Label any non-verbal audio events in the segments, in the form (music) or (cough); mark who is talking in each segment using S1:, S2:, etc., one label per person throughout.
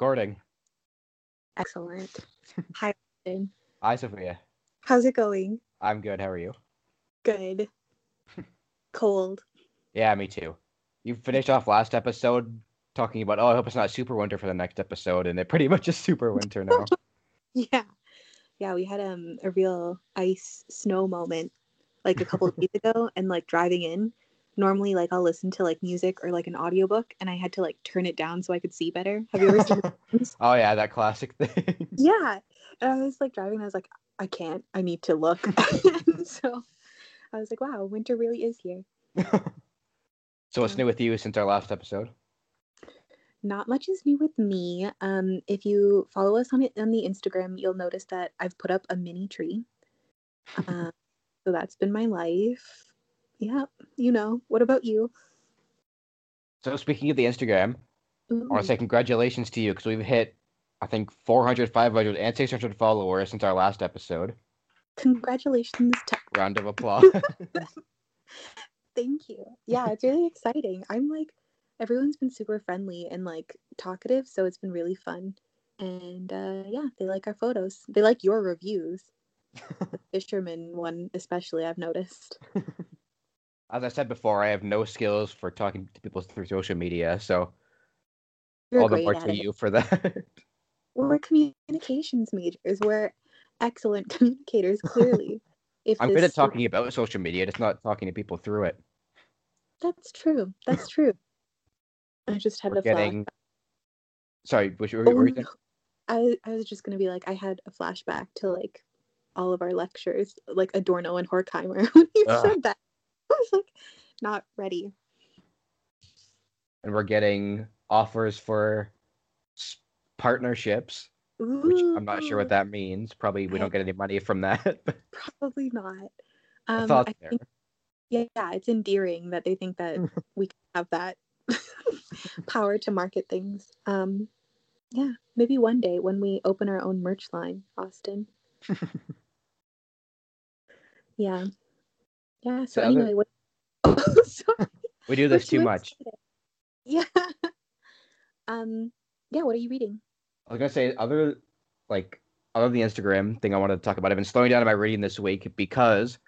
S1: recording.
S2: Excellent. (laughs) Hi, Austin.
S1: Hi, Sophia.
S2: How's it going?
S1: I'm good. How are you?
S2: Good. (laughs) Cold.
S1: Yeah, me too. You finished off last episode talking about, oh, I hope it's not super winter for the next episode, and it pretty (laughs) much is super winter now.
S2: Yeah. Yeah, we had um a real ice snow moment like a couple of days ago and like driving in. Normally like I'll listen to like music or like an audiobook and I had to like turn it down so I could see better. Have you ever seen this? (laughs)
S1: oh, yeah, that classic thing. (laughs)
S2: Yeah. And I was like driving and I was like, I can't. I need to look. (laughs) so I was like, wow, winter really is here.
S1: so, what's new with you since our last episode?
S2: Not much is new with me. Um, if you follow us on it on the Instagram, you'll notice that I've put up a mini tree. Um, so that's been my life. Yeah, you know. What about you?
S1: So, speaking of the Instagram, I want to say congratulations to you because we've hit, I think, 400, 500, and 600 followers since our last episode.
S2: congratulations to
S1: Round of applause. (laughs) (laughs)
S2: thank you. Yeah, it's really exciting. I'm like everyone's been super friendly and like talkative, so it's been really fun. And uh yeah, they like our photos. They like your reviews. (laughs) The fisherman one especially I've noticed.
S1: As I said before, I have no skills for talking to people through social media, so
S2: You're
S1: all the more to
S2: it.
S1: you for that. (laughs)
S2: We're communications majors. We're excellent (laughs) communicators, clearly. If
S1: I'm good at talking about social media, just not talking to people through it.
S2: That's true. That's (laughs) true. I just had
S1: We're
S2: a flash.
S1: getting. Sorry, were,
S2: Oh,
S1: were you
S2: oh,
S1: no.
S2: I I was just gonna be like I had a flashback to like all of our lectures, like Adorno and Horkheimer. When you
S1: Ugh.
S2: said that, was (laughs) like not ready.
S1: and we're getting offers for partnerships, which I'm not sure what that means. Probably we don't get any money from that. (laughs)
S2: Probably not. Um,
S1: thoughts
S2: I
S1: there.
S2: think yeah, yeah, it's endearing that they think that (laughs) we can have that power to market things. Um, yeah, maybe one day when we open our own merch line, Austin. Yeah, yeah. So
S1: other-
S2: anyway, what? (laughs) Oh, sorry.
S1: We do this too much.
S2: Yeah. (laughs) um. Yeah. What are you reading?
S1: I was gonna say other like other than the Instagram thing I wanted to talk about. I've been slowing down on my reading this week because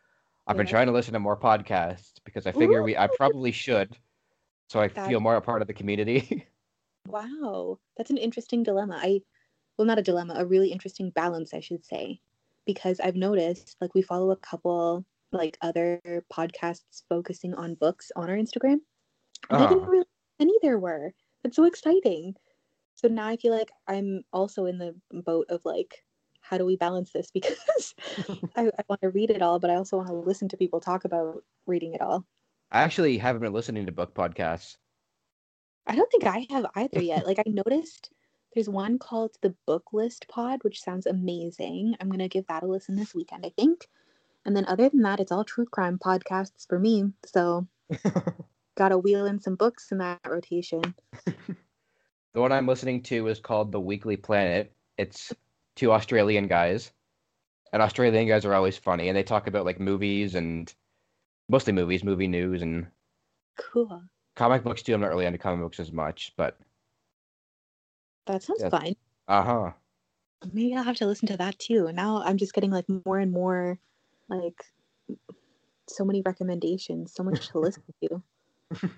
S1: I've been trying to listen to more podcasts because I figure we I probably should, so I
S2: That-
S1: feel more a part of the community. (laughs)
S2: Wow, that's an interesting dilemma. I, well, not a dilemma, a really interesting balance, I should say, because I've noticed like we follow a couple like other podcasts focusing on books on our Instagram. And I didn't
S1: Oh.
S2: really know any there were. That's so exciting. So now I feel like I'm also in the boat of like, how do we balance this? (laughs) Because (laughs) I, I want to read it all, but I also want to listen to people talk about reading it all.
S1: I actually haven't been listening to book podcasts.
S2: I don't think I have either yet. Like I noticed there's one called the Book List Pod, which sounds amazing. I'm gonna give that a listen this weekend, I think. And then other than that, it's all true crime podcasts for me. So (laughs) gotta wheel in some books in that rotation.
S1: The one I'm listening to is called The Weekly Planet. It's two Australian guys. And Australian guys are always funny and they talk about like movies and mostly movies, movie news and
S2: Cool.
S1: comic books too. I'm not really into comic books as much, but
S2: That sounds
S1: Yes.
S2: fun.
S1: uh-huh.
S2: Maybe I'll have to listen to that too. Now I'm just getting like more and more like so many recommendations, so much to listen to. (laughs)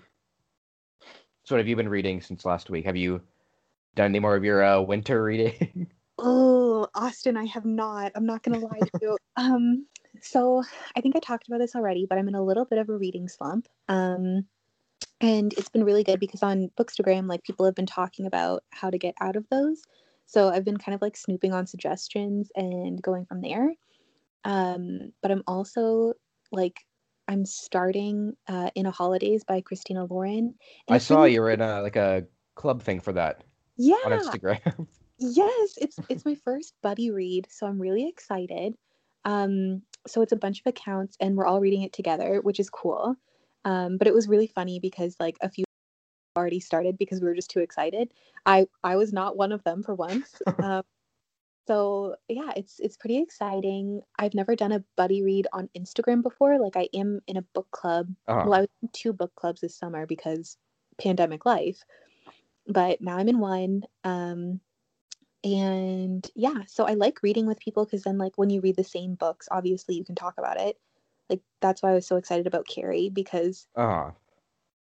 S1: So what have you been reading since last week? Have you done any more of your uh, winter reading? (laughs)
S2: Oh, Austin, I have not. I'm not gonna lie to you. (laughs) Um, so I think I talked about this already, but I'm in a little bit of a reading slump. Um, and it's been really good because on Bookstagram, like people have been talking about how to get out of those. So I've been kind of like snooping on suggestions and going from there. Um, but I'm also like I'm starting uh, in a Holidaze by Christina Lauren.
S1: I saw
S2: really-
S1: you were in a like a club thing for that
S2: Yeah,
S1: on Instagram. (laughs)
S2: Yes, it's it's my first buddy read, so I'm really excited. Um, so it's a bunch of accounts, and we're all reading it together, which is cool. Um, but it was really funny because like a few already started because we were just too excited. I I was not one of them for once. (laughs) um, so yeah, it's it's pretty exciting. I've never done a buddy read on Instagram before. Like I am in a book club
S1: Uh-huh.
S2: well, I was in two book clubs this summer because pandemic life. but now I'm in one. Um, and yeah, so I like reading with people because then, like, when you read the same books, obviously you can talk about it. Like, that's why I was so excited about Carrie because,
S1: Uh,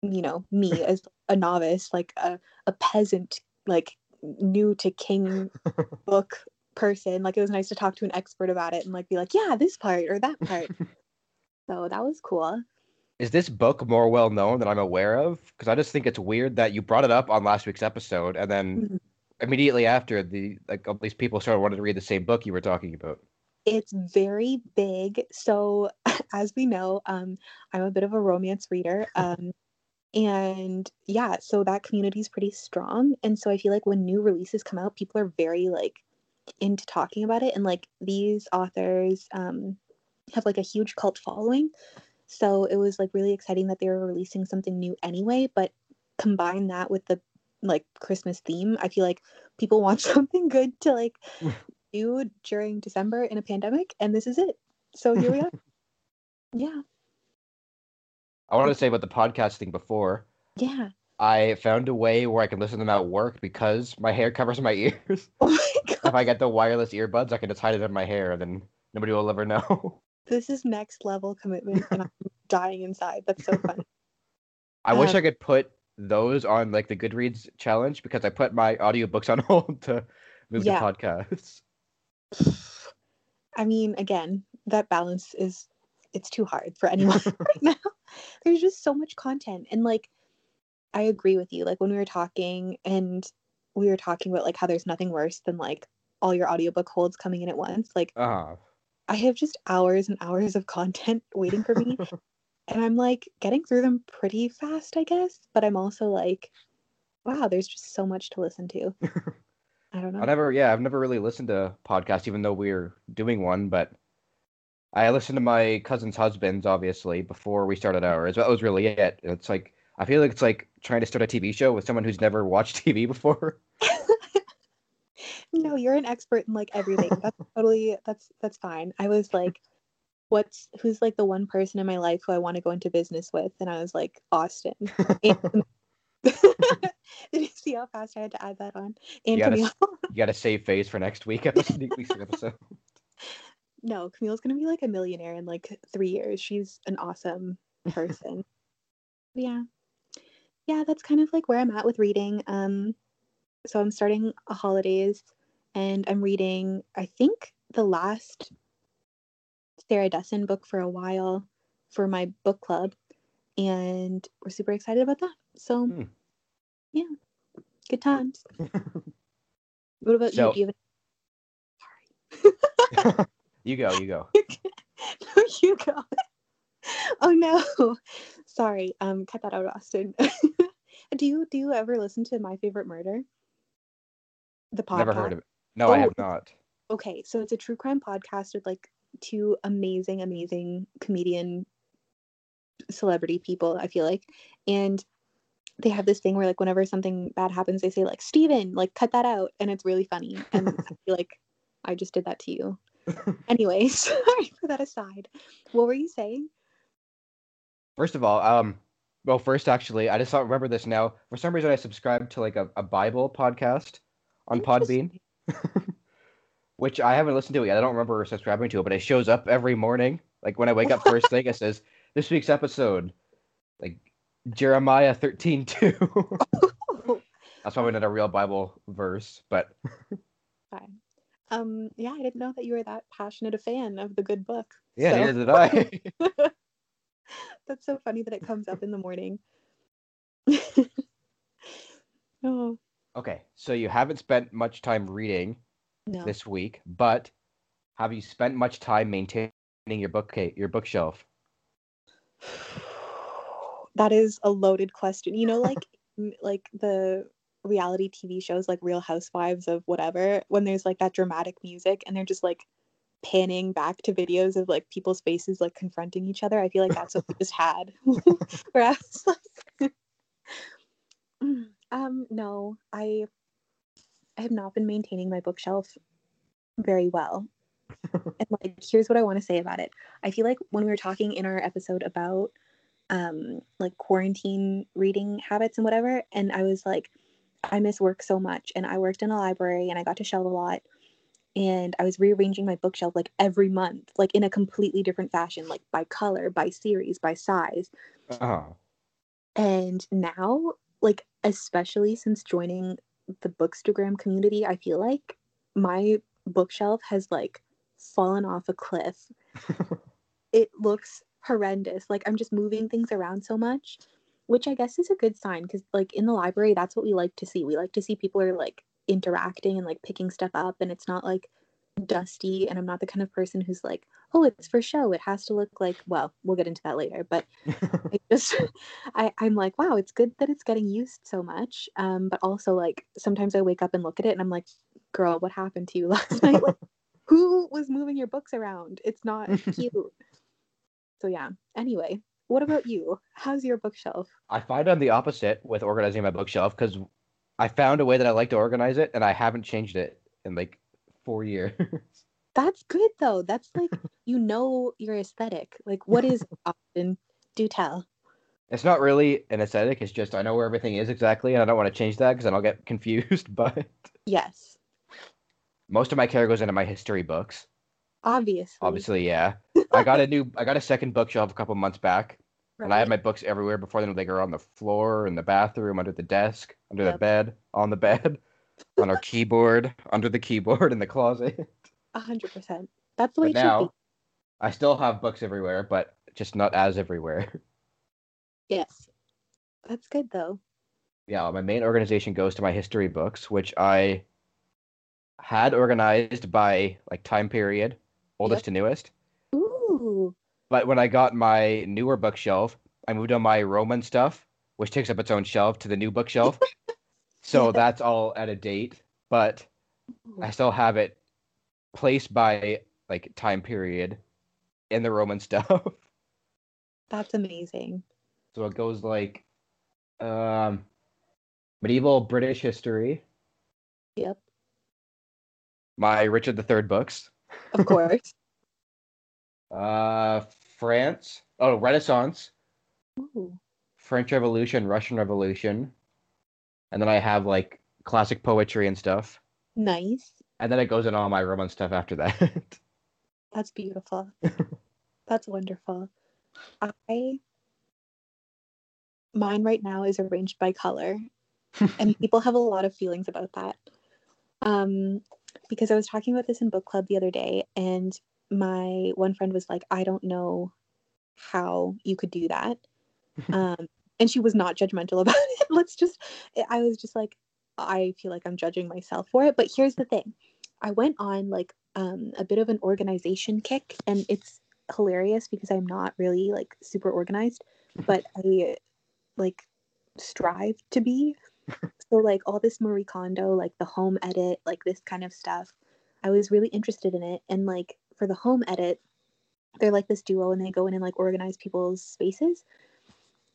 S2: you know, me as a novice, like a, a peasant, like new to King (laughs) book person, like, it was nice to talk to an expert about it and, like, be like, yeah, this part or that part. (laughs) so that was cool.
S1: is this book more well known than I'm aware of? Because I just think it's weird that you brought it up on last week's episode, and then
S2: Mhm.
S1: immediately after, the like all these people started wanting to read the same book you were talking about.
S2: It's very big. So, (laughs) as we know, um, I'm a bit of a romance reader. (laughs) Um, and yeah, so that community is pretty strong. And so I feel like when new releases come out, people are very like into talking about it. And like these authors um, have like a huge cult following. So it was like really exciting that they were releasing something new anyway. But combine that with the like Christmas theme, I feel like people (laughs) want something good to like (laughs) do during December in a pandemic, and this is it. So here we are. (laughs) yeah,
S1: I wanted to say about the podcast thing before.
S2: yeah.
S1: I found a way where I can listen to them at work because my hair covers my ears.
S2: Oh my
S1: if I get the wireless earbuds, I can just hide it in my hair, and then nobody will ever know. (laughs)
S2: this is next level commitment, and I'm (laughs) dying inside. That's so funny.
S1: I wish
S2: Um,
S1: I could put those on like the Goodreads challenge because I put my audiobooks on (laughs) hold to move
S2: Yeah.
S1: to podcasts. (sighs)
S2: I mean, again, that balance is it's too hard for anyone right now. There's just so much content, and like, I agree with you. Like when we were talking, and we were talking about like how there's nothing worse than like all your audiobook holds coming in at once. Like
S1: Ah,
S2: I have just hours and hours of content (laughs) waiting for me. (laughs) and I'm like getting through them pretty fast, I guess. But I'm also like, wow, there's just so much to listen to. (laughs) I don't know.
S1: I never, yeah, I've never really listened to podcasts, even though we're doing one. But I listened to my cousin's husband's, obviously, before we started ours. That was really it. It's like I feel like it's like trying to start a TV show with someone who's never watched TV before.
S2: No, you're an expert in like everything. That's (laughs) totally that's that's fine. I was like, what's who's like the one person in my life who I want to go into business with? And I was like, Austin. And- (laughs) (laughs) Did you see how fast I had to add that on? And
S1: You gotta
S2: Camille.
S1: You got to save face for next week. next week's episode.
S2: no, Camille's gonna be like a millionaire in like three years. She's an awesome person. yeah. Yeah, that's kind of like where I'm at with reading. Um so I'm starting a Holidaze and I'm reading I think the last Sarah Dessen book for a while for my book club and we're super excited about that. So
S1: Hmm.
S2: yeah. Good times. (laughs) What about
S1: So-
S2: you? Do you have Sorry. (laughs) (laughs)
S1: you go, you go.
S2: no, you go. oh no. Sorry. Um, cut that out, Austin. do you do you ever listen to My Favorite Murder? The podcast.
S1: Never heard of it. No, I
S2: Oh,
S1: have not.
S2: Okay, so it's a true crime podcast with like two amazing, amazing comedian celebrity people, I feel like. And they have this thing where like whenever something bad happens, they say like, Steven, like cut that out. And it's really funny. And I (laughs) feel like I just did that to you. (laughs) Anyway, (laughs) sorry for that aside. What were you saying?
S1: First of all, um, well, first actually, I just don't remember this now. For some reason, I subscribed to like a, a Bible podcast on Podbean. (laughs) which I haven't listened to it yet. I don't remember subscribing to it, but it shows up every morning. Like when I wake up (laughs) first thing, it says this week's episode, like Jeremiah thirteen two. (laughs) That's probably not a real Bible verse, but
S2: Fine. Um, yeah, I didn't know that you were that passionate a fan of the good book.
S1: yeah,
S2: So-
S1: neither did I.
S2: That's so funny that it comes up in the morning. oh
S1: okay, so you haven't spent much time reading
S2: no.
S1: this week, but have you spent much time maintaining your book your bookshelf? (sighs)
S2: that is a loaded question. You know, (laughs) like like the reality TV shows like Real Housewives of whatever, when there's like that dramatic music and they're just like panning back to videos of like people's faces like confronting each other. I feel like that's what we just had. (laughs) (laughs) Where I like "Mm, um no, I I have not been maintaining my bookshelf very well. (laughs) and like here's what I want to say about it. I feel like when we were talking in our episode about um like quarantine reading habits and whatever and I was like I miss work so much. And I worked in a library and I got to shelve a lot. And I was rearranging my bookshelf like every month, like in a completely different fashion, like by color, by series, by size.
S1: Uh-huh.
S2: And now, like, especially since joining the Bookstagram community, I feel like my bookshelf has like fallen off a cliff. (laughs) it looks horrendous. Like, I'm just moving things around so much, which I guess is a good sign because, like, in the library, that's what we like to see. We like to see people are like interacting and like picking stuff up, and it's not like dusty. And I'm not the kind of person who's like, oh, it's for show. It has to look like, well, we'll get into that later. But I (laughs) just, (laughs) I, I'm like, wow, it's good that it's getting used so much. Um, but also, like, sometimes I wake up and look at it and I'm like, girl, what happened to you (laughs) last night? Like, who was moving your books around? It's not cute. so, yeah. Anyway, what about you? How's your bookshelf?
S1: I find I'm the opposite with organizing my bookshelf because I found a way that I like to organize it and I haven't changed it in like four years. (laughs)
S2: That's good though. That's like you know your aesthetic. Like what is (laughs) often do tell.
S1: It's not really an aesthetic. It's just I know where everything is exactly, and I don't want to change that because then I'll get (laughs) confused. But
S2: yes,
S1: most of my care goes into my history books.
S2: Obviously,
S1: obviously, yeah. I got a new, I got a second bookshelf a couple months back, right. and I had my books everywhere. Before then, they were on the floor, in the bathroom, under the desk, under yep. the bed, on the bed, on our keyboard, under the keyboard, in the closet.
S2: A hundred percent. That's the way
S1: now, I still have books everywhere, but just not as everywhere. (laughs)
S2: Yes. That's good though.
S1: Yeah, my main organization goes to my history books, which I had organized by like time period, oldest yep. to newest.
S2: Ooh.
S1: But when I got my newer bookshelf, I moved on my Roman stuff, which takes up its own shelf, to the new bookshelf. (laughs) so that's all at a date, but I still have it placed by like time period in the Roman (laughs) stuff.
S2: That's amazing.
S1: So it goes like um medieval British history.
S2: Yep.
S1: My Richard III books.
S2: Of course. (laughs)
S1: uh France. Oh, Renaissance.
S2: Ooh.
S1: French Revolution, Russian Revolution. And then I have like classic poetry and stuff.
S2: Nice
S1: and then it goes in all my Roman stuff after that. (laughs)
S2: That's beautiful. (laughs) That's wonderful. I mine right now is arranged by color, and (laughs) people have a lot of feelings about that. Um, because I was talking about this in book club the other day, and my one friend was like, "I don't know how you could do that," um, and she was not judgmental (laughs) about it. Let's just, I was just like, I feel like I'm judging myself for it. But here's the thing I went on like um, a bit of an organization kick, and it's hilarious because I'm not really like super organized, (laughs) but I like strive to be. (laughs) so like all this Marie Kondo, like the home edit, like this kind of stuff, I was really interested in it. And like for the home edit, they're like this duo, and they go in and like organize people's spaces.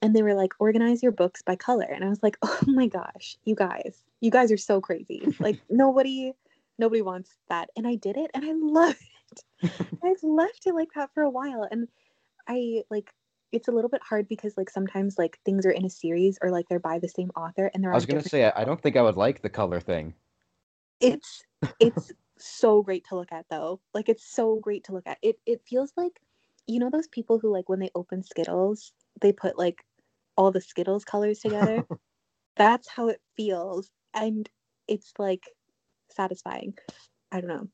S2: And they were like, organize your books by color. And I was like, (laughs) oh my gosh, you guys, you guys are so crazy. (laughs) Like nobody nobody wants that. And i did it and i (laughs) love it. I've left it like that for a while. And i like it's a little bit hard because like sometimes like things are in a series or like they're by the same author and they're
S1: i was gonna say i don't think i would like the color thing.
S2: It's it's so great to look at though. Like it's so great to look at. It it feels like you know those people who like when they open skittles they put like all the skittles colors together (laughs) that's how it feels and it's like satisfying. I don't know.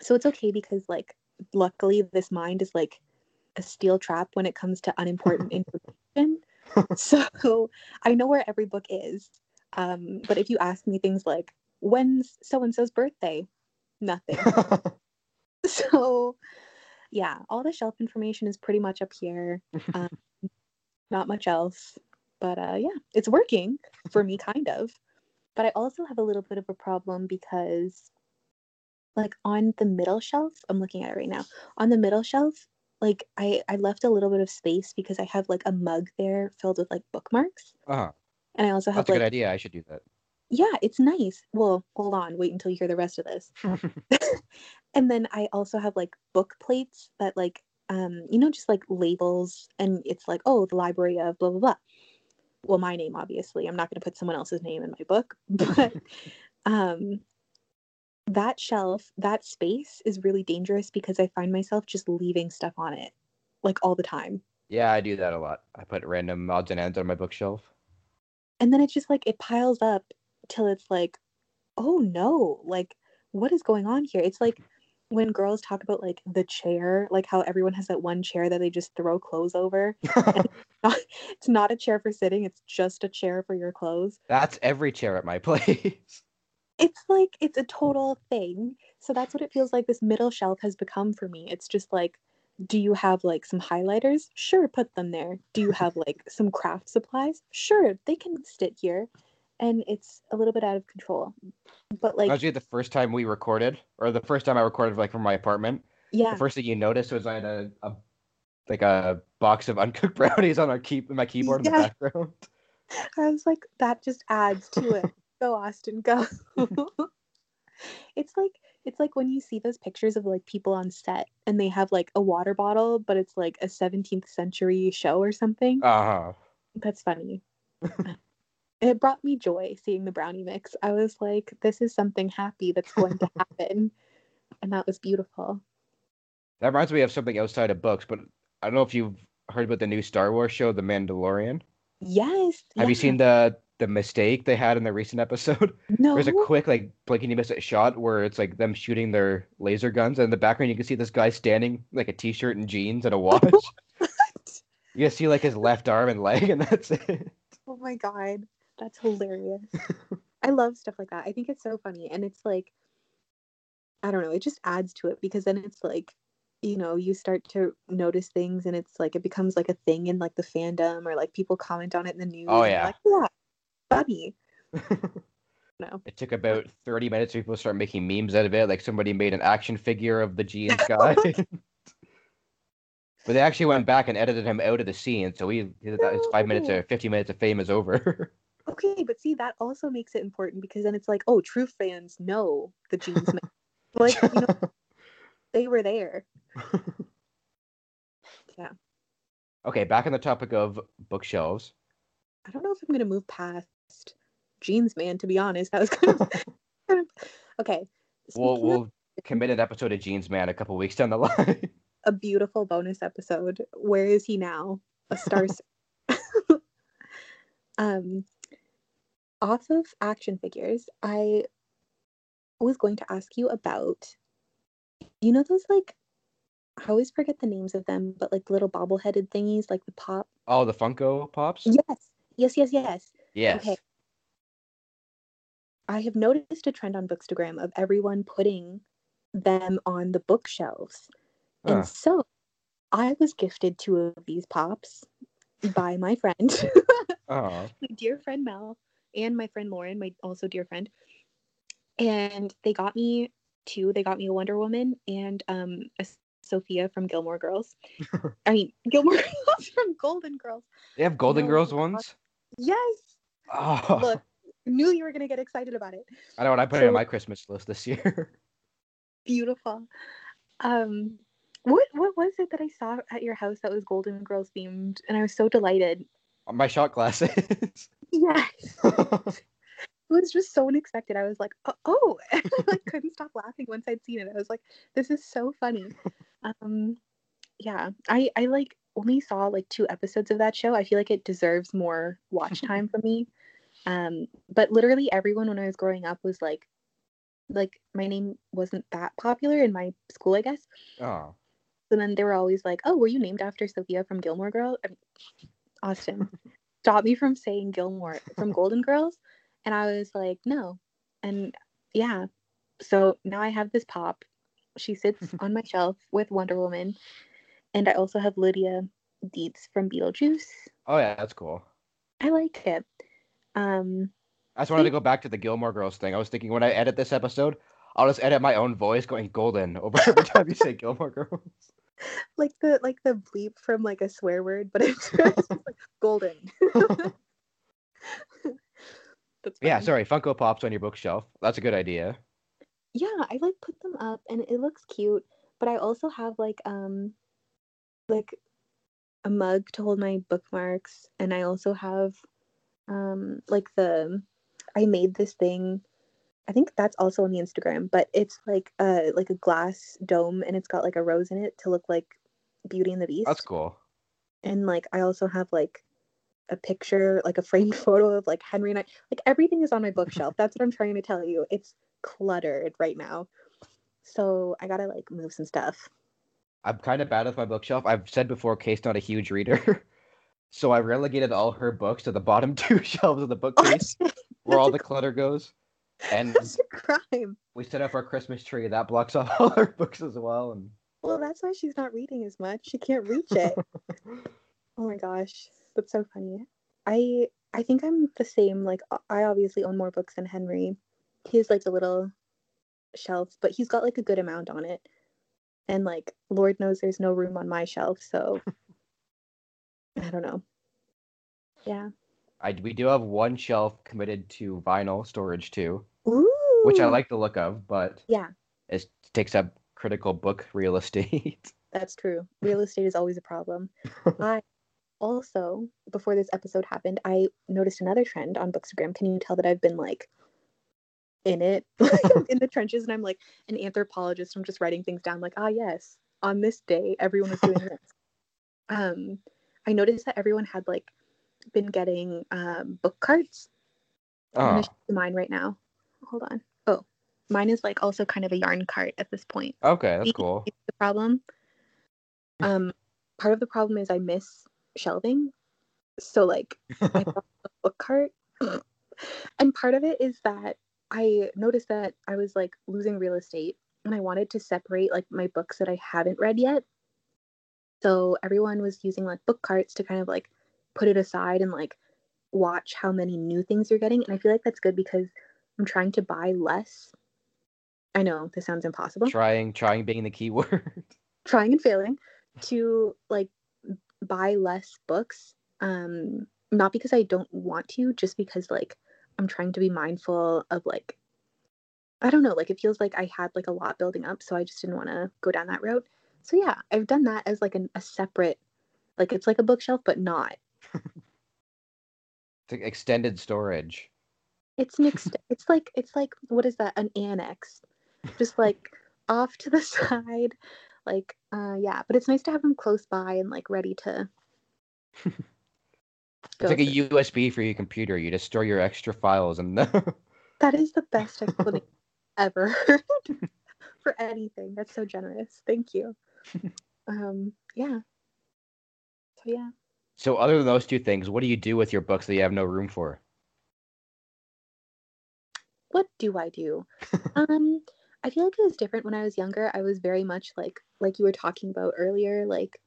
S2: So it's okay because like luckily this mind is like a steel trap when it comes to unimportant (laughs) information. so I know where every book is. Um, but if you ask me things like when's so and so's birthday, nothing. (laughs) so yeah, all the shelf information is pretty much up here. Um, not much else. But uh, yeah, it's working for me, kind of. But I also have a little bit of a problem because, like, on the middle shelf, I'm looking at it right now. On the middle shelf, like, I, I left a little bit of space because I have like a mug there filled with like bookmarks.
S1: Uh huh.
S2: And I also have
S1: That's
S2: like,
S1: a good idea. I should do that.
S2: Yeah, it's nice. Well, hold on, wait until you hear the rest of this. (laughs) (laughs) and then I also have like book plates that like um you know just like labels and it's like oh the library of blah blah blah well, my name obviously. I'm not going to put someone else's name in my book, (laughs) but um, that shelf, that space is really dangerous because I find myself just leaving stuff on it, like all the time.
S1: Yeah, I do that a lot. I put random odds and ends on my bookshelf.
S2: And then it's just like it piles up till it's like, oh no, like what is going on here? It's like when girls talk about like the chair, like how everyone has that one chair that they just throw clothes over. (laughs) it's, not, it's not a chair for sitting, it's just a chair for your clothes.
S1: That's every chair at my (laughs) place.
S2: It's like it's a total thing. So that's what it feels like this middle shelf has become for me. It's just like do you have like some highlighters? Sure, put them there. Do you have like some craft supplies? Sure, they can sit here. And it's a little bit out of control. But like
S1: Actually, the first time we recorded, or the first time I recorded like from my apartment,
S2: yeah.
S1: the first thing you noticed was I had a, a like a box of (laughs) uncooked brownies on our key my keyboard in the
S2: Yeah.
S1: background. (laughs)
S2: I was like, that just adds to it. (laughs) go, Austin, go. it's like it's like when you see those pictures of like people on set and they have like a water bottle, but it's like a 17th century show or something.
S1: Uh huh.
S2: That's funny. It brought me joy seeing the brownie mix. I was like, this is something happy that's going to (laughs) happen. and that was beautiful.
S1: That reminds me of something outside of books, but I don't know if you've heard about the new Star Wars show, The Mandalorian.
S2: Yes.
S1: Have you seen the the mistake they had in the recent episode? (laughs)
S2: No.
S1: There's a quick like blink and you miss it shot where it's like them shooting their laser guns, and in the background you can see this guy standing like a t-shirt and jeans and a (laughs) watch. you see like his left arm and leg, and that's it.
S2: Oh my god, that's hilarious. I love stuff like that. I think it's so funny and it's like I don't know, it just adds to it because then it's like you know, you start to notice things and it's like it becomes like a thing in like the fandom or like people comment on it in the news.
S1: Oh, yeah.
S2: Like, yeah. Funny. (laughs) No.
S1: It took about 30 minutes for people to start making memes out of it. Like somebody made an action figure of the jeans (laughs) guy. but they actually went back and edited him out of the scene, so he his five minutes
S2: oh.
S1: or 50 minutes of fame is over. (laughs)
S2: Okay, but see that also makes it important because then it's like, oh, true fans know the jeans like, (laughs) you know, (laughs) they were there. (laughs) Yeah.
S1: okay, back on the topic of bookshelves.
S2: I don't know if I'm gonna move past Jeans Man, to be honest. That was kind of, okay.
S1: We'll we'll commit an episode of Jeans Man a couple weeks down the line.
S2: a beautiful bonus episode. Where is he now? A star. um, off of action figures, I was going to ask you about. You know those like, I always forget the names of them, but like little bobble-headed thingies, like the pop.
S1: oh, the Funko Pops?
S2: Yes, yes, yes, yes.
S1: Yes.
S2: Okay. I have noticed a trend on Bookstagram of everyone putting them on the bookshelves.
S1: Huh.
S2: And so I was gifted two of these pops by my friend, (laughs)
S1: Oh.
S2: my dear friend Mel, and my friend Lauren, my also dear friend. And they got me two. They got me a Wonder Woman and um a Sophia from Gilmore Girls. (laughs) I mean Gilmore (laughs) Girls from Golden Girls.
S1: They have Golden
S2: No,
S1: Girls ones?
S2: Yes.
S1: Oh.
S2: Look, knew you were gonna get excited about it.
S1: I know what I put it on my Christmas list this year. (laughs)
S2: beautiful. Um, what what was it that I saw at your house that was Golden Girls themed, and I was so delighted.
S1: my shot glasses.
S2: Yes, (laughs) (laughs) it was just so unexpected. I was like, oh, (laughs) oh. I like, couldn't stop laughing once I'd seen it. I was like, this is so funny. Um, yeah, I I like only saw like two episodes of that show. I feel like it deserves more watch time for me. Um, but literally everyone when I was growing up was like, like my name wasn't that popular in my school, I guess.
S1: oh.
S2: So then they were always like, "Oh, were you named after Sophia from Gilmore Girls?" I mean, Austin, stop me from saying Gilmore from Golden Girls, and I was like, "No," and yeah. So now I have this pop. She sits (laughs) on my shelf with Wonder Woman, and I also have Lydia Deetz from Beetlejuice.
S1: Oh yeah, that's cool.
S2: I like it. Um,
S1: I just wanted to go back to the Gilmore Girls thing. I was thinking when I edit this episode, I'll just edit my own voice going golden over (laughs) every time you say Gilmore Girls.
S2: like the like the bleep from like a swear word, but it's, (laughs) just golden. (laughs)
S1: Yeah, sorry, Funko Pops on your bookshelf. That's a good idea.
S2: yeah i like put them up and it looks cute but i also have like um like a mug to hold my bookmarks and i also have Um, like the I made this thing. I think that's also on the Instagram, but it's like a like a glass dome and it's got like a rose in it to look like Beauty and the Beast.
S1: That's cool.
S2: And like I also have like a picture, like a framed (laughs) photo of like Henry and I. Like everything is on my bookshelf. That's what I'm trying to tell you. It's cluttered right now. So I gotta like move some stuff.
S1: I'm kind of bad with my bookshelf. I've said before, Kate's not a huge reader. (laughs) so I relegated all her books to the bottom (laughs) two shelves of the bookcase where all the clutter goes. And
S2: That's a crime.
S1: we set up our Christmas tree. That blocks off all our books as well. And
S2: Well, that's why she's not reading as much. She can't reach it. oh my gosh, that's so funny. I I think I'm the same. Like I obviously own more books than Henry. He has like a little shelf, but he's got like a good amount on it. And like Lord knows there's no room on my shelf, so (laughs) I don't know. Yeah.
S1: I we do have one shelf committed to vinyl storage too,
S2: Ooh.
S1: which I like the look of, but
S2: Yeah,
S1: it takes up critical book real (laughs) estate.
S2: that's true. Real estate is always a problem. I (laughs) also, before this episode happened, I noticed another trend on Bookstagram. Can you tell that I've been like in it, (laughs) in the trenches, and I'm like an anthropologist. I'm just writing things down, like, ah, yes, on this day, everyone was doing this. (laughs) Um, I noticed that everyone had like been getting um, book carts. I'm
S1: oh,
S2: mine right now. Hold on. Oh, mine is like also kind of a yarn cart at this point.
S1: okay, that's cool.
S2: the problem. Um, part of the problem is I miss shelving. So like I (laughs) bought a book cart. and part of it is that I noticed that I was like losing real estate and I wanted to separate like my books that I haven't read yet. So everyone was using like book carts to kind of like put it aside and like watch how many new things you're getting. And I feel like that's good because I'm trying to buy less. I know this sounds impossible
S1: Trying, trying being the key word.
S2: trying and failing to like buy less books um not because i don't want to just because like i'm trying to be mindful of like i don't know like it feels like i had like a lot building up so i just didn't want to go down that route. So yeah i've done that as like an, a separate like it's like a bookshelf but not.
S1: It's like extended storage.
S2: it's an ex- (laughs) it's like it's like what is that? An annex. Just like off to the (laughs) side like uh yeah but it's nice to have them close by and like ready to (laughs)
S1: It's like a
S2: through.
S1: USB for your computer. You just store your extra files and (laughs)
S2: that is the best explanation (laughs) ever heard for anything that's so generous thank you um yeah so yeah
S1: So other than those two things, what do you do with your books that you have no room for?
S2: what do I do? um, I feel like it was different when I was younger. I was very much like like you were talking about earlier, like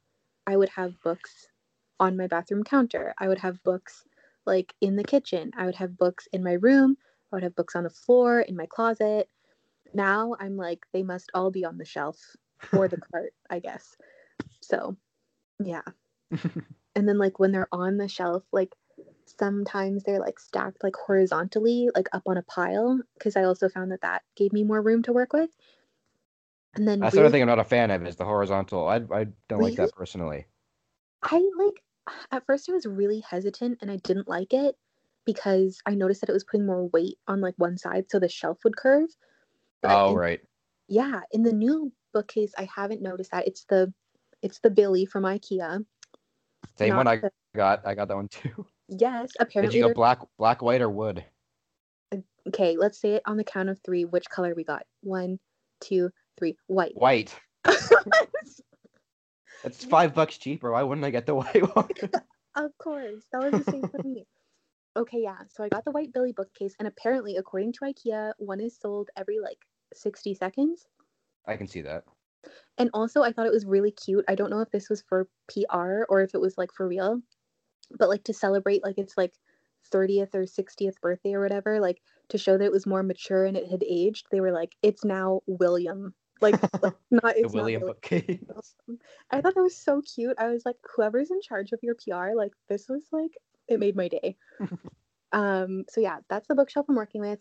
S2: I would have books on my bathroom counter. I would have books like in the kitchen. I would have books in my room. I would have books on the floor, in my closet. Now I'm like they must all be on the shelf or the (laughs) cart, I guess. So, yeah. (laughs) and then like when they're on the shelf, like sometimes they're like stacked like horizontally like up on a pile because i also found that that gave me more room to work with and then
S1: That's the other
S2: really-
S1: thing I'm not a fan of is the horizontal. I I don't like that personally.
S2: i like at first i was really hesitant and i didn't like it because i noticed that it was putting more weight on like one side so the shelf would curve But
S1: Oh
S2: in-
S1: right.
S2: yeah in the new bookcase i haven't noticed that it's the it's the billy from ikea
S1: Same
S2: not
S1: one I
S2: the-
S1: got. I got that one too.
S2: Yes apparently.
S1: Did you go black, black, white, or wood?
S2: okay let's say it on the count of three which color we got one two three white
S1: White. (laughs) That's five bucks cheaper. Why wouldn't I get the (laughs) white one? (laughs)
S2: Of course. That was the same for me. Okay, yeah. So I got the white Billy bookcase, and apparently, according to IKEA, one is sold every like 60 seconds.
S1: I can see that.
S2: And also, I thought it was really cute. I don't know if this was for PR or if it was like for real, but like to celebrate like it's like 30th or 60th birthday or whatever, like to show that it was more mature and it had aged, they were like, it's now William. Like, (laughs) like not
S1: The
S2: it's not
S1: William
S2: Billy.
S1: bookcase. (laughs)
S2: awesome. I thought that was so cute. I was like, whoever's in charge of your PR, like this was like it made my day. (laughs) um, so yeah, that's the bookshelf I'm working with.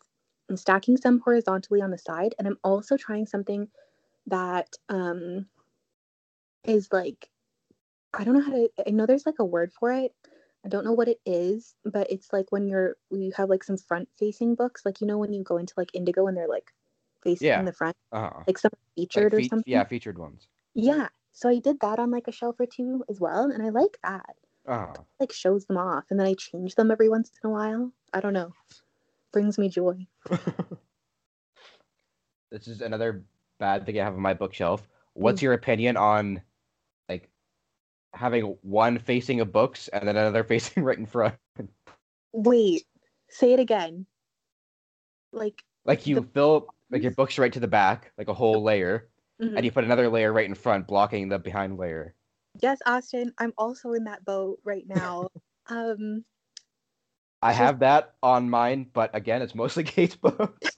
S2: I'm stacking some horizontally on the side, and I'm also trying something that um is like I don't know how to I know there's like a word for it, I don't know what it is, but it's like when you're you have like some front facing books, like you know when you go into like Indigo and they're like facing
S1: Yeah.
S2: the front,
S1: Uh-huh.
S2: like some
S1: Like
S2: featured or something.
S1: Yeah, featured ones.
S2: Yeah. So I did that on like a shelf or two as well, and I like that.
S1: Uh-huh.
S2: Like shows them off, and then I change them every once in a while. I don't know. Brings me joy. (laughs)
S1: this is another bad thing I have on my bookshelf. What's
S2: Mm.
S1: your opinion on having one facing of books and then another (laughs) facing right in front?
S2: Wait, say it again. Like,
S1: Like you
S2: The-
S1: fill like your books right to the back, like a whole layer,
S2: mhm.
S1: and you put another layer right in front, blocking the behind layer.
S2: yes, Austin, I'm also in that boat right (laughs) now. um,
S1: I have that on mine, but again, it's mostly (laughs) Kate's books.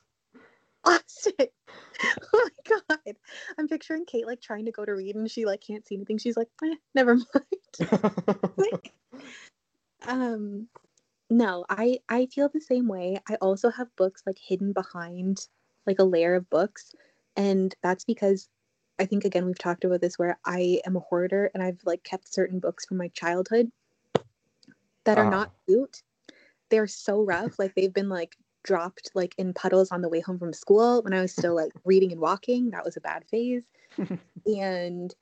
S2: Austin. (laughs) oh my god. I'm picturing Kate like trying to go to read and she like can't see anything. She's like, eh, never mind. (laughs) (laughs) um no, I I feel the same way. I also have books like hidden behind like a layer of books and that's because I think again we've talked about this where I am a hoarder and I've like kept certain books from my childhood that are
S1: Uh-huh.
S2: not cute. They're so rough like they've been like dropped like in puddles on the way home from school when I was still like (laughs) reading and walking. That was a bad phase. (laughs) and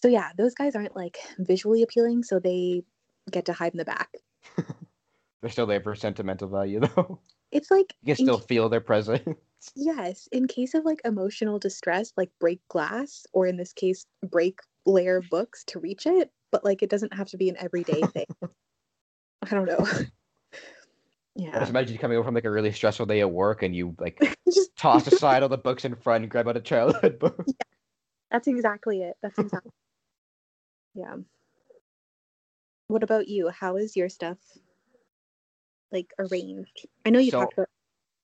S2: so yeah, those guys aren't like visually appealing, so they get to hide in the back. (laughs)
S1: They're still there for sentimental value, though.
S2: It's like
S1: You can still
S2: ca-
S1: feel their presence.
S2: yes, in case of like emotional distress, like break glass, or in this case, break layer books to reach it. But like it doesn't have to be an everyday thing. I don't know. Yeah.
S1: Just imagine you coming over from like a really stressful day at work, and you like (laughs)
S2: Just
S1: toss aside all the books in front and grab out a childhood (laughs) book. Yeah.
S2: That's exactly it. That's exactly. yeah. What about you? How is your stuff like arranged? I know you
S1: So-
S2: talked about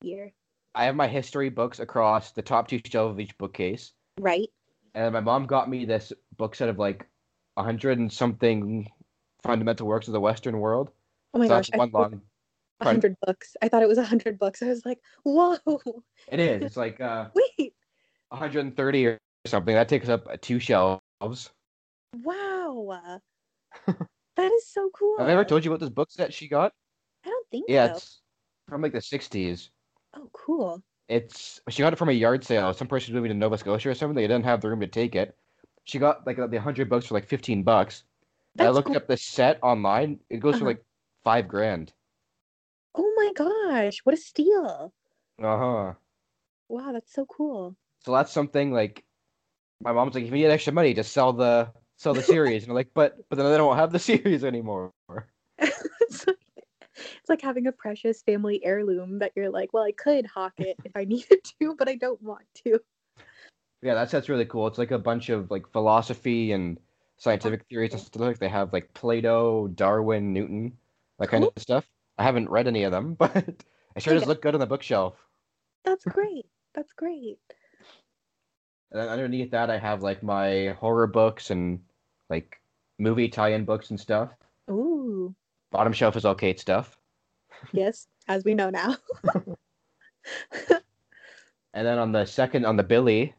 S2: here,
S1: I have my history books across the top two shelves of each bookcase,
S2: right?
S1: and my mom got me this book set of like a hundred and something fundamental works of the Western world.
S2: Oh my
S1: so
S2: gosh,
S1: that's one
S2: thought
S1: long.
S2: Hundred books. I thought it was a hundred books. I was like, whoa,
S1: It is. It's like uh, (laughs)
S2: wait,
S1: 130 or something. That takes up uh, two shelves.
S2: wow, (laughs) that is so cool.
S1: Have I ever told you about this book set she got?
S2: I don't think
S1: Yeah,
S2: so.
S1: it's from like the 60s.
S2: Oh, cool.
S1: It's she got it from a yard sale. Some person moving to Nova Scotia or something. They didn't have the room to take it. She got like the 100 books for like 15 bucks. I looked
S2: cool.
S1: up the set online. It goes for
S2: Uh-huh.
S1: like five grand.
S2: My gosh, what a steal!
S1: Uh huh.
S2: Wow, that's so cool.
S1: So that's something like my mom's like, if you need extra money, just sell the sell the series. and I'm like, but but then I don't have the (laughs) series anymore. (laughs)
S2: it's, like, it's like having a precious family heirloom that you're like, well, I could hawk it if I (laughs) needed to, but I don't want to.
S1: Yeah, that's that's really cool. It's like a bunch of like philosophy and scientific theories and stuff. Like they have like Plato, Darwin, Newton, that kind
S2: Cool.
S1: of stuff. I haven't read any of them, (laughs) but it sure does look good on the bookshelf.
S2: That's great. That's great.
S1: And then underneath that, I have like my horror books and like movie tie-in books and stuff.
S2: Ooh,
S1: Bottom shelf is all Kate stuff.
S2: yes, as we know now. (laughs)
S1: And then on the second, on the Billy,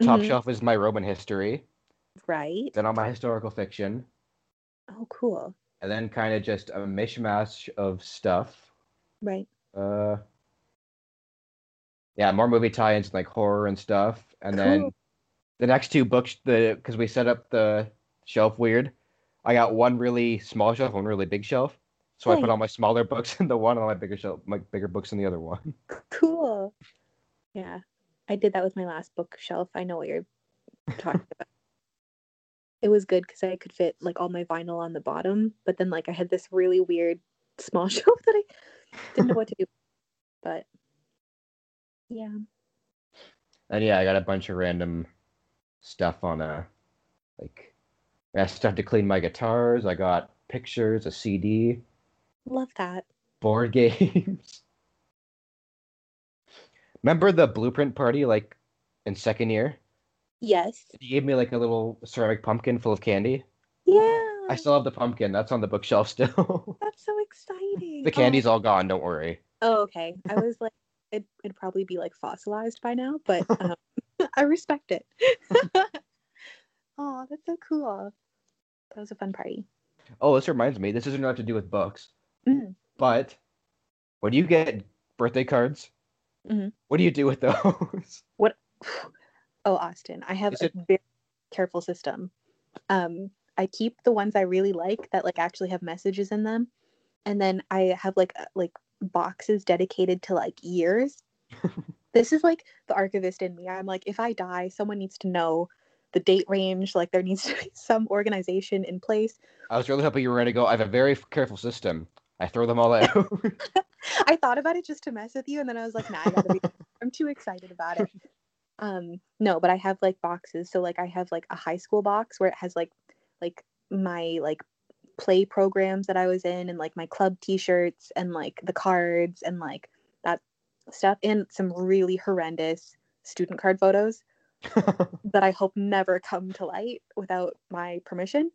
S1: top
S2: Mhm.
S1: shelf is my Roman history.
S2: Right.
S1: Then on my historical fiction.
S2: Oh, cool.
S1: And then kind of just a mishmash of stuff.
S2: Right.
S1: Uh, yeah, more movie tie-ins and like horror and stuff. And then the next two books, the because we set up the shelf weird. I got one really small shelf, one really big shelf. So I put all my smaller books (laughs) in the one, and all my bigger shelf, my bigger books in the other one. (laughs)
S2: Cool. Yeah, I did that with my last bookshelf. I know what you're talking about. (laughs) It was good because I could fit like all my vinyl on the bottom, but then like I had this really weird (laughs) small shelf that I didn't know what to do. But yeah,
S1: And yeah, I got a bunch of random stuff on a like I stuff to clean my guitars. I got pictures, a CD,
S2: love that.
S1: board (laughs) games. Remember the blueprint party like in second year?
S2: Yes.
S1: You gave me like a little ceramic pumpkin full of candy.
S2: Yeah.
S1: I still have the pumpkin. That's on the bookshelf still. (laughs)
S2: That's so exciting.
S1: the candy's all gone. Don't worry.
S2: Oh, oh okay. I was like, (laughs) it, it'd probably be like fossilized by now, but (laughs) um, I respect it. oh, that's so cool. That was a fun party.
S1: Oh, this reminds me. This isn't not to do with books,
S2: Mm.
S1: but when you get birthday cards,
S2: Mhm.
S1: what do you do with those?
S2: Oh, Austin, I have
S1: Is
S2: a
S1: it-
S2: very careful system. Um, I keep the ones I really like that like actually have messages in them, and then I have like uh, like boxes dedicated to like years. (laughs) this is like the archivist in me. I'm like, if I die, someone needs to know the date range. Like there needs (laughs) to be some organization in place.
S1: I was really hoping you were going to go. I have a very careful system. I throw them all out. (laughs)
S2: I thought about it just to mess with you, and then I was like, nah, I gotta be. I'm too excited about it. Um, no, but I have like boxes. So like I have like a high school box where it has like like my like play programs that I was in and like my club t-shirts and like the cards and like that stuff and some really horrendous student card photos (laughs) that I hope never come to light without my permission.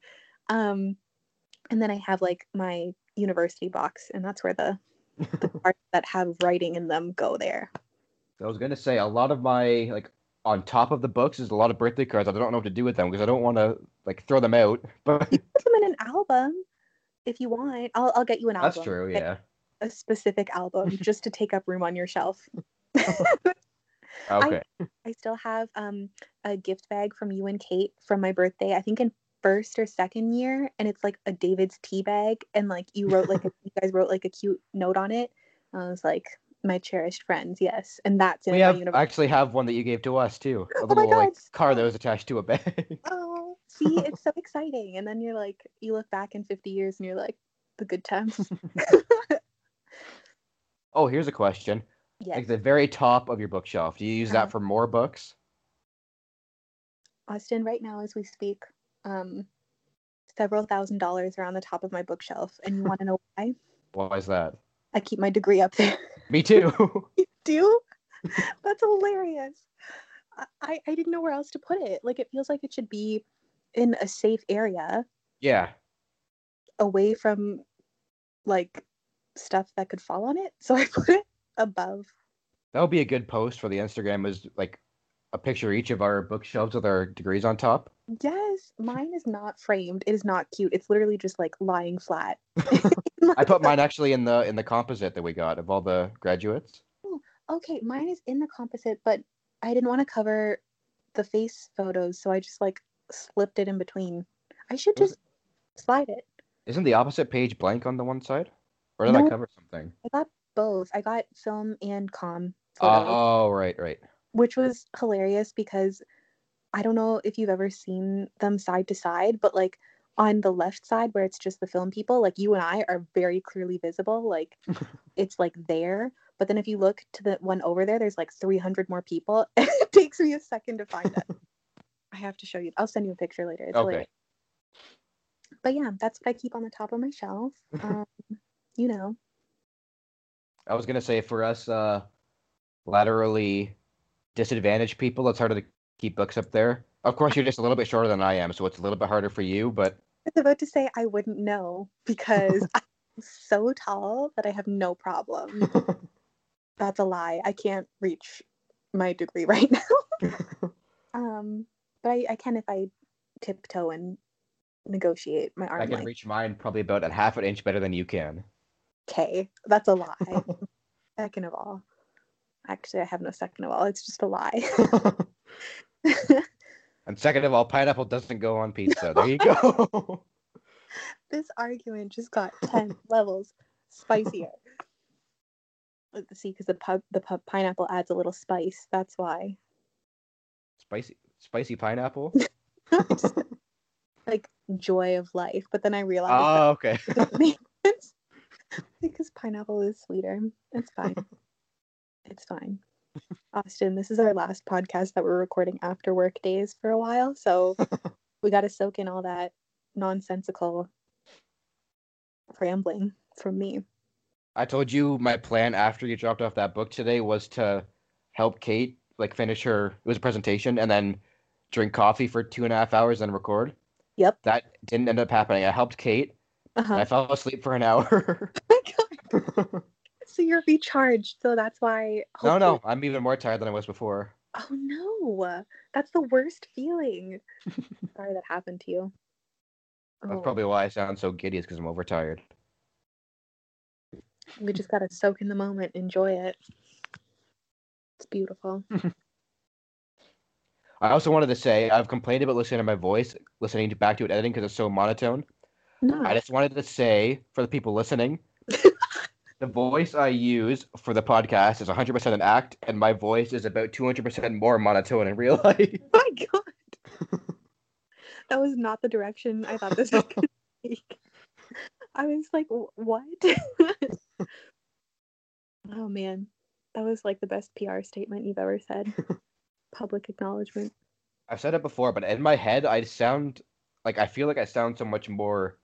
S2: Um, and then I have like my university box, and that's where the, (laughs) the cards that have writing in them go there.
S1: I was gonna say a lot of my like on top of the books is a lot of birthday cards. I don't know what to do with them because I don't want to like throw them out. (laughs) But
S2: Put them in an album if you want. I'll I'll get you an album.
S1: that's true. Yeah.
S2: A specific album (laughs) just to take up room on your shelf. (laughs)
S1: Okay.
S2: I still have um a gift bag from you and Kate from my birthday. I think in first or second year, and it's like a David's tea bag, and like you wrote like a, you guys wrote like a cute note on it. I was like, my cherished friends, yes, and that's in
S1: we have
S2: university.
S1: actually have one that you gave to us too. A (gasps)
S2: Oh my
S1: little like car that was attached to a bag. (laughs)
S2: Oh, (laughs) see, it's so exciting, and then you're like, you look back in 50 years, and you're like, the good times. (laughs)
S1: oh, here's a question.
S2: yes,
S1: Like the very top of your bookshelf. Do you use
S2: Uh-huh.
S1: that for more books?
S2: Austin, right now as we speak, um, several thousand dollars are on the top of my bookshelf, and you want to know why?
S1: Why is that?
S2: I keep my degree up there.
S1: Me too. (laughs)
S2: You do? (laughs) That's hilarious. I- I, didn't know where else to put it. Like it feels like it should be in a safe area
S1: yeah.
S2: away from like stuff that could fall on it. So I (laughs) put it above.
S1: That would be a good post for the Instagram is like a picture of each of our bookshelves with our degrees on top.
S2: Yes, mine is not framed. It is not cute. It's literally just like lying flat. (laughs) (laughs)
S1: I put mine (laughs) actually in the in the composite that we got of all the graduates.
S2: Oh, okay, mine is in the composite, but I didn't want to cover the face photos, so I just like slipped it in between. I should just slide it.
S1: Isn't the opposite page blank on the one side? Or did I cover something?
S2: I got both. I got film and com ah, photos,
S1: Oh, right, right.
S2: which was hilarious because I don't know if you've ever seen them side to side, but like on the left side where it's just the film people, like you and I are very clearly visible. Like (laughs) it's like there. But then if you look to the one over there, there's like 300 more people. (laughs) it takes me a second to find it. (laughs) I have to show you. I'll send you a picture later. It's
S1: Okay.
S2: But yeah, that's what I keep on the top of my shelf. Um, you know,
S1: I was gonna say for us uh laterally disadvantaged people, it's harder to keep books up there. Of course you're just a little bit shorter than I am, so it's a little bit harder for you, but
S2: I was about to say I wouldn't know because (laughs) I'm so tall that I have no problem. (laughs) That's a lie. I can't reach my degree (laughs) right now. um, but I, I can if I tiptoe and negotiate my arm
S1: I can
S2: length.
S1: reach mine probably about a half an inch better than you can.
S2: Okay, that's a lie. second of all, actually, I have no second of all. It's just a lie. (laughs)
S1: and second of all, pineapple doesn't go on pizza. There you go. (laughs)
S2: this argument just got 10 (laughs) levels spicier. Let's see, because the pub, the pub pineapple adds a little spice. That's why.
S1: spicy spicy pineapple?
S2: Just, like joy of life. But then I realized
S1: Oh, okay.
S2: that doesn't make sense because pineapple is sweeter. It's fine. it's fine. Austin, this is our last podcast that we're recording after work days for a while, so (laughs) we got to soak in all that nonsensical rambling from me.
S1: I told you my plan after you dropped off that book today was to help Kate like finish her it was a presentation and then drink coffee for two and a half hours and record.
S2: Yep.
S1: That didn't end up happening. I helped Kate.
S2: Uh-huh.
S1: I fell asleep for an hour. (laughs)
S2: Oh my God. (laughs) So you're recharged, so that's why.
S1: no, no,
S2: hopefully-
S1: I'm even more tired than I was before.
S2: Oh no, that's the worst feeling. (laughs) Sorry that happened to you.
S1: That's
S2: Oh,
S1: probably why I sound so giddy, is because I'm overtired.
S2: we just gotta soak in the moment, enjoy it. It's beautiful. (laughs)
S1: I also wanted to say I've complained about listening to my voice, listening to back to it editing because it's so monotone.
S2: No,
S1: I just wanted to say for the people listening, the voice I use for the podcast is 100% an act, and my voice is about 200% more monotone in real (laughs) life.
S2: Oh my god, (laughs) that was not the direction I thought this was gonna (laughs) take. I was like, what? oh man, that was like the best PR statement you've ever said. Public acknowledgement.
S1: I've said it before, but in my head, I sound like I feel like I sound so much more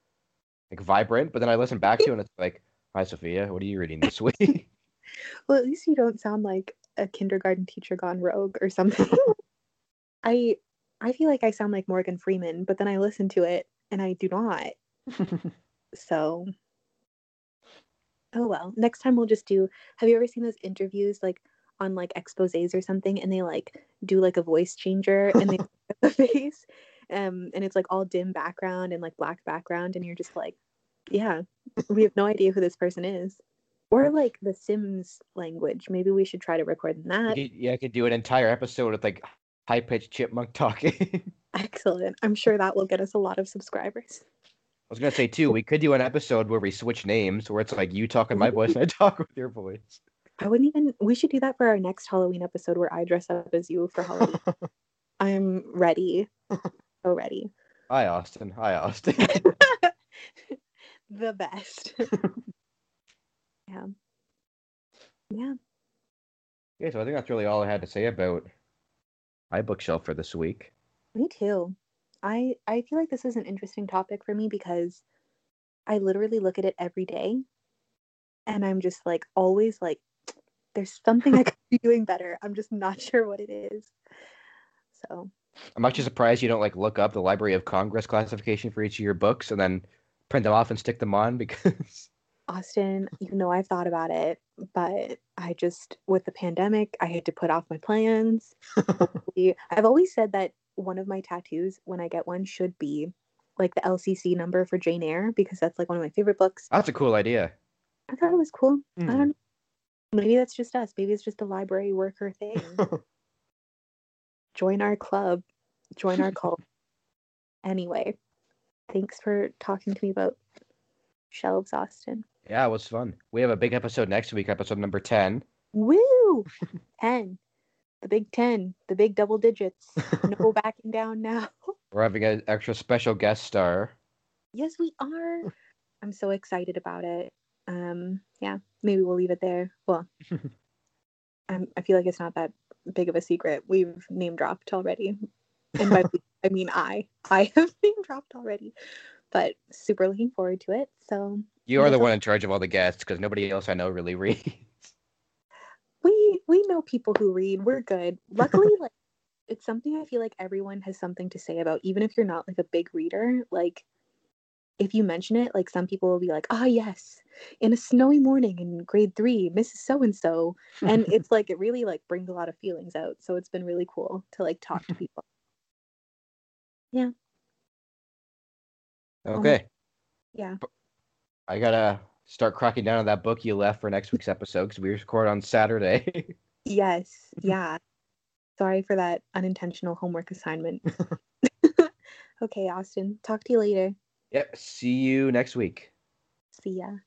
S1: like vibrant. But then I listen back to it, and it's like, "Hi, Sophia, what are you reading this (laughs) week?" (laughs)
S2: Well, at least you don't sound like a kindergarten teacher gone rogue or something. (laughs) I I feel like I sound like Morgan Freeman, but then I listen to it and I do not. So oh well. Next time we'll just do have you ever seen those interviews like on like exposes or something and they like do like a voice changer and they the face um and it's like all dim background and like black background and you're just like yeah we have no idea who this person is. Or like the sims language. Maybe we should try to record that.
S1: You- yeah, I could do an entire episode with like high pitched chipmunk talking. (laughs)
S2: excellent. I'm sure that will get us a lot of subscribers.
S1: I was gonna say too, we could do an episode where we switch names, where it's like you talk in my voice and I talk with your voice.
S2: i wouldn't even we should do that for our next halloween episode where i dress up as you for halloween. (laughs) I'm ready. (laughs) So ready.
S1: Hi, Austin. Hi, Austin.
S2: The best (laughs) yeah yeah
S1: yeah, so I think that's really all I had to say about my bookshelf for this week.
S2: Me too. I I feel like this is an interesting topic for me because I literally look at it every day and I'm just like always like there's something I could be doing better. I'm just not (laughs) sure what it is. So,
S1: I'm actually surprised you don't like look up the Library of Congress classification for each of your books and then print them off and stick them on because (laughs)
S2: Austin, you know I've thought about it, but I just with the pandemic, I had to put off my plans. (laughs) I've always said that one of my tattoos when I get one should be like the LCC number for Jane Eyre because that's like one of my favorite books.
S1: that's a cool idea.
S2: I thought it was cool. I
S1: Hmm.
S2: don't know. Maybe that's just us. Maybe it's just a library worker thing. (laughs) Join our club. Join our cult. Anyway, thanks for talking to me about shelves, Austin.
S1: Yeah, it was fun. We have a big episode next week, episode number 10.
S2: Woo! (laughs) 10. The big 10. The big double digits. No (laughs) backing down now. (laughs)
S1: We're having an extra special guest star.
S2: Yes, we are. I'm so excited about it. Um, yeah, maybe we'll leave it there. Well, um, I feel like it's not that big of a secret. We've name dropped already, and by I mean I. I (laughs) have been dropped already, but super looking forward to it. So
S1: You are the one in charge of all the guests because nobody else I know really (laughs) reads.
S2: we we know people who read. We're good. (laughs) Luckily, like it's something I feel like everyone has something to say about, even if you're not like a big reader. Like if you mention it, like some people will be like, "Ah, yes, in a snowy morning in grade three, Mrs. So and So," and it's like it really like brings a lot of feelings out. So it's been really cool to like talk to people.
S1: Okay.
S2: Yeah.
S1: I gotta start cracking down on that book you left for next week's episode because we record on Saturday. (laughs)
S2: Yes. Yeah. Sorry for that unintentional homework assignment. (laughs) (laughs) okay, Austin. Talk to you later.
S1: yep. See you next week.
S2: See ya.